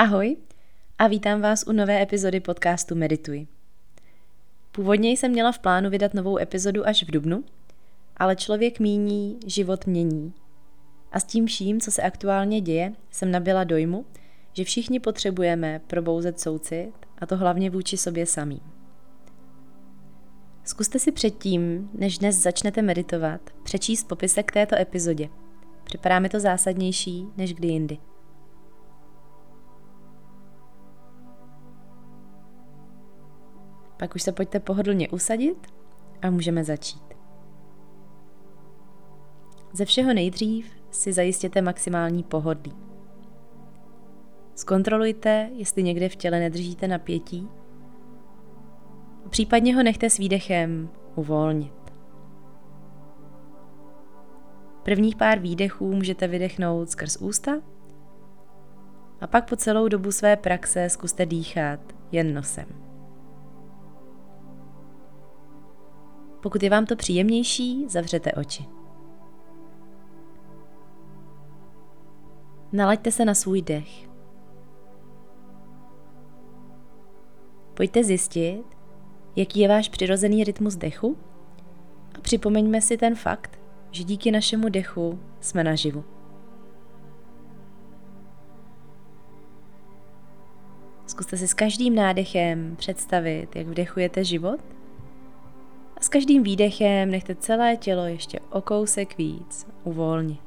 Ahoj a vítám vás u nové epizody podcastu Medituj. Původně jsem měla v plánu vydat novou epizodu až v dubnu, ale člověk míní, život mění. A s tím vším, co se aktuálně děje, jsem nabila dojmu, že všichni potřebujeme probouzet soucit, a to hlavně vůči sobě samým. Zkuste si předtím, než dnes začnete meditovat, přečíst popisek této epizodě. Připadá mi to zásadnější než kdy jindy. Pak už se pojďte pohodlně usadit a můžeme začít. Ze všeho nejdřív si zajistěte maximální pohodlí. Zkontrolujte, jestli někde v těle nedržíte napětí. Případně ho nechte s výdechem uvolnit. Prvních pár výdechů můžete vydechnout skrz ústa a pak po celou dobu své praxe zkuste dýchat jen nosem. Pokud je vám to příjemnější, zavřete oči. Nalaďte se na svůj dech. Pojďte zjistit, jaký je váš přirozený rytmus dechu a připomeňme si ten fakt, že díky našemu dechu jsme naživu. Zkuste si s každým nádechem představit, jak vdechujete život a s každým výdechem nechte celé tělo ještě o kousek víc uvolnit.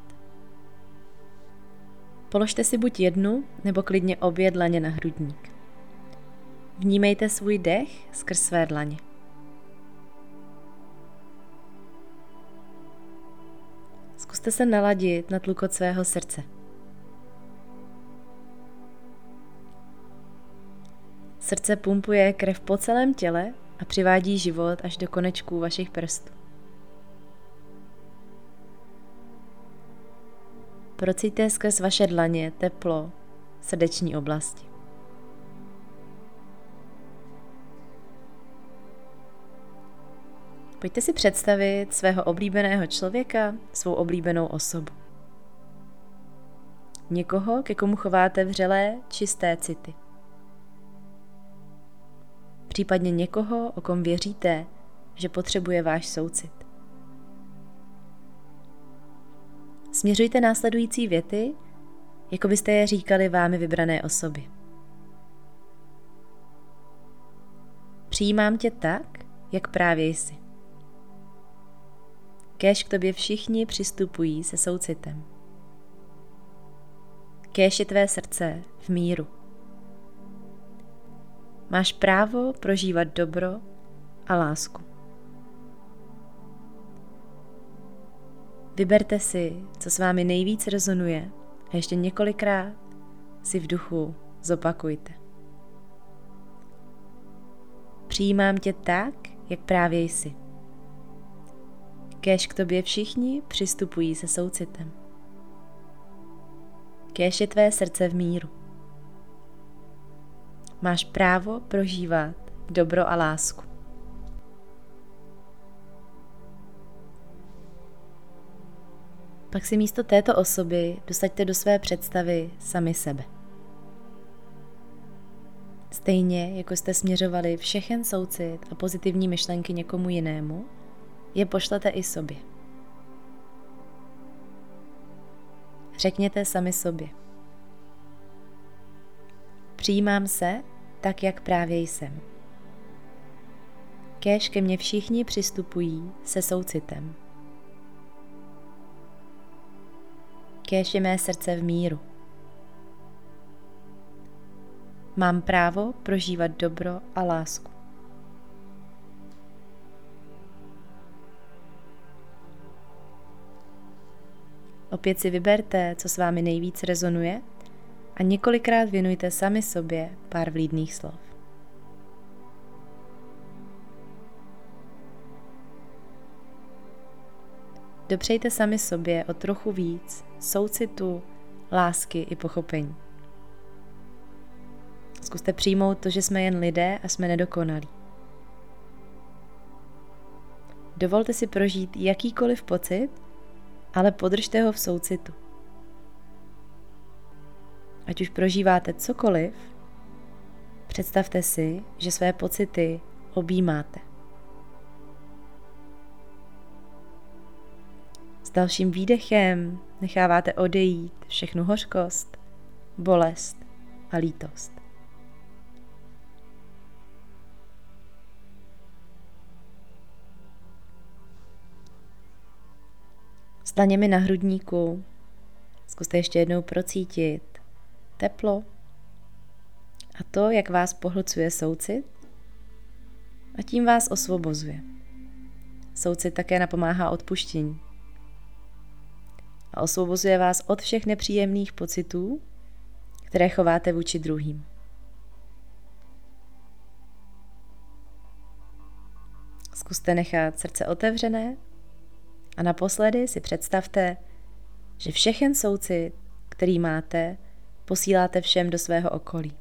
Položte si buď jednu nebo klidně obě dlaně na hrudník. Vnímejte svůj dech skrz své dlaně. Zkuste se naladit na tlukot svého srdce. Srdce pumpuje krev po celém těle a přivádí život až do konečků vašich prstů. Procíte skrz vaše dlaně teplo srdeční oblasti. Pojďte si představit svého oblíbeného člověka, svou oblíbenou osobu. Někoho, ke komu chováte vřelé, čisté city. Případně někoho, o kom věříte, že potřebuje váš soucit. Směřujte následující věty, jako byste je říkali vámi vybrané osoby. Přijímám tě tak, jak právě jsi. Kéž k tobě všichni přistupují se soucitem. Kéž je tvé srdce v míru. Máš právo prožívat dobro a lásku. Vyberte si, co s vámi nejvíc rezonuje a ještě několikrát si v duchu zopakujte. Přijímám tě tak, jak právě jsi. Kéž k tobě všichni přistupují se soucitem. Kéž je tvé srdce v míru. Máš právo prožívat dobro a lásku. Pak si místo této osoby dosaďte do své představy sami sebe. Stejně jako jste směřovali všechen soucit a pozitivní myšlenky někomu jinému, je pošlete i sobě. Řekněte sami sobě. Přijímám se tak, jak právě jsem. Kéž ke mně všichni přistupují se soucitem. Kéž je mé srdce v míru. Mám právo prožívat dobro a lásku. Opět si vyberte, co s vámi nejvíc rezonuje a několikrát věnujte sami sobě pár vlídných slov. Dopřejte sami sobě o trochu víc soucitu, lásky i pochopení. Zkuste přijmout to, že jsme jen lidé a jsme nedokonalí. Dovolte si prožít jakýkoliv pocit, ale podržte ho v soucitu. Ať už prožíváte cokoliv, představte si, že své pocity objímáte. S dalším výdechem necháváte odejít všechnu hořkost, bolest a lítost. S dlaněmi na hrudníku zkuste ještě jednou procítit teplo a to, jak vás pohlcuje soucit a tím vás osvobozuje. Soucit také napomáhá odpuštění a osvobozuje vás od všech nepříjemných pocitů, které chováte vůči druhým. Zkuste nechat srdce otevřené a naposledy si představte, že všechen soucit, který máte, posíláte všem do svého okolí.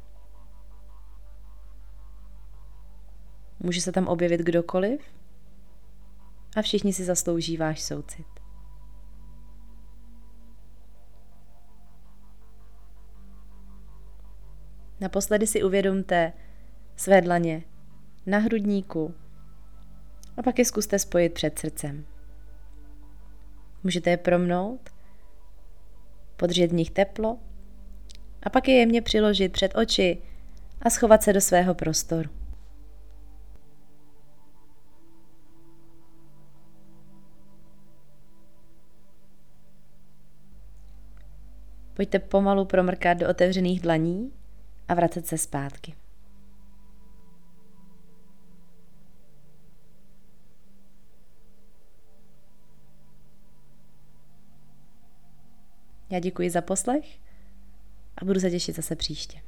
Může se tam objevit kdokoliv a všichni si zaslouží váš soucit. Naposledy si uvědomte své dlaně na hrudníku a pak je zkuste spojit před srdcem. Můžete je promnout, podržet v nich teplo a pak je jemně přiložit před oči a schovat se do svého prostoru. Pojďte pomalu promrkat do otevřených dlaní a vracet se zpátky. Já děkuji za poslech a budu se těšit zase příště.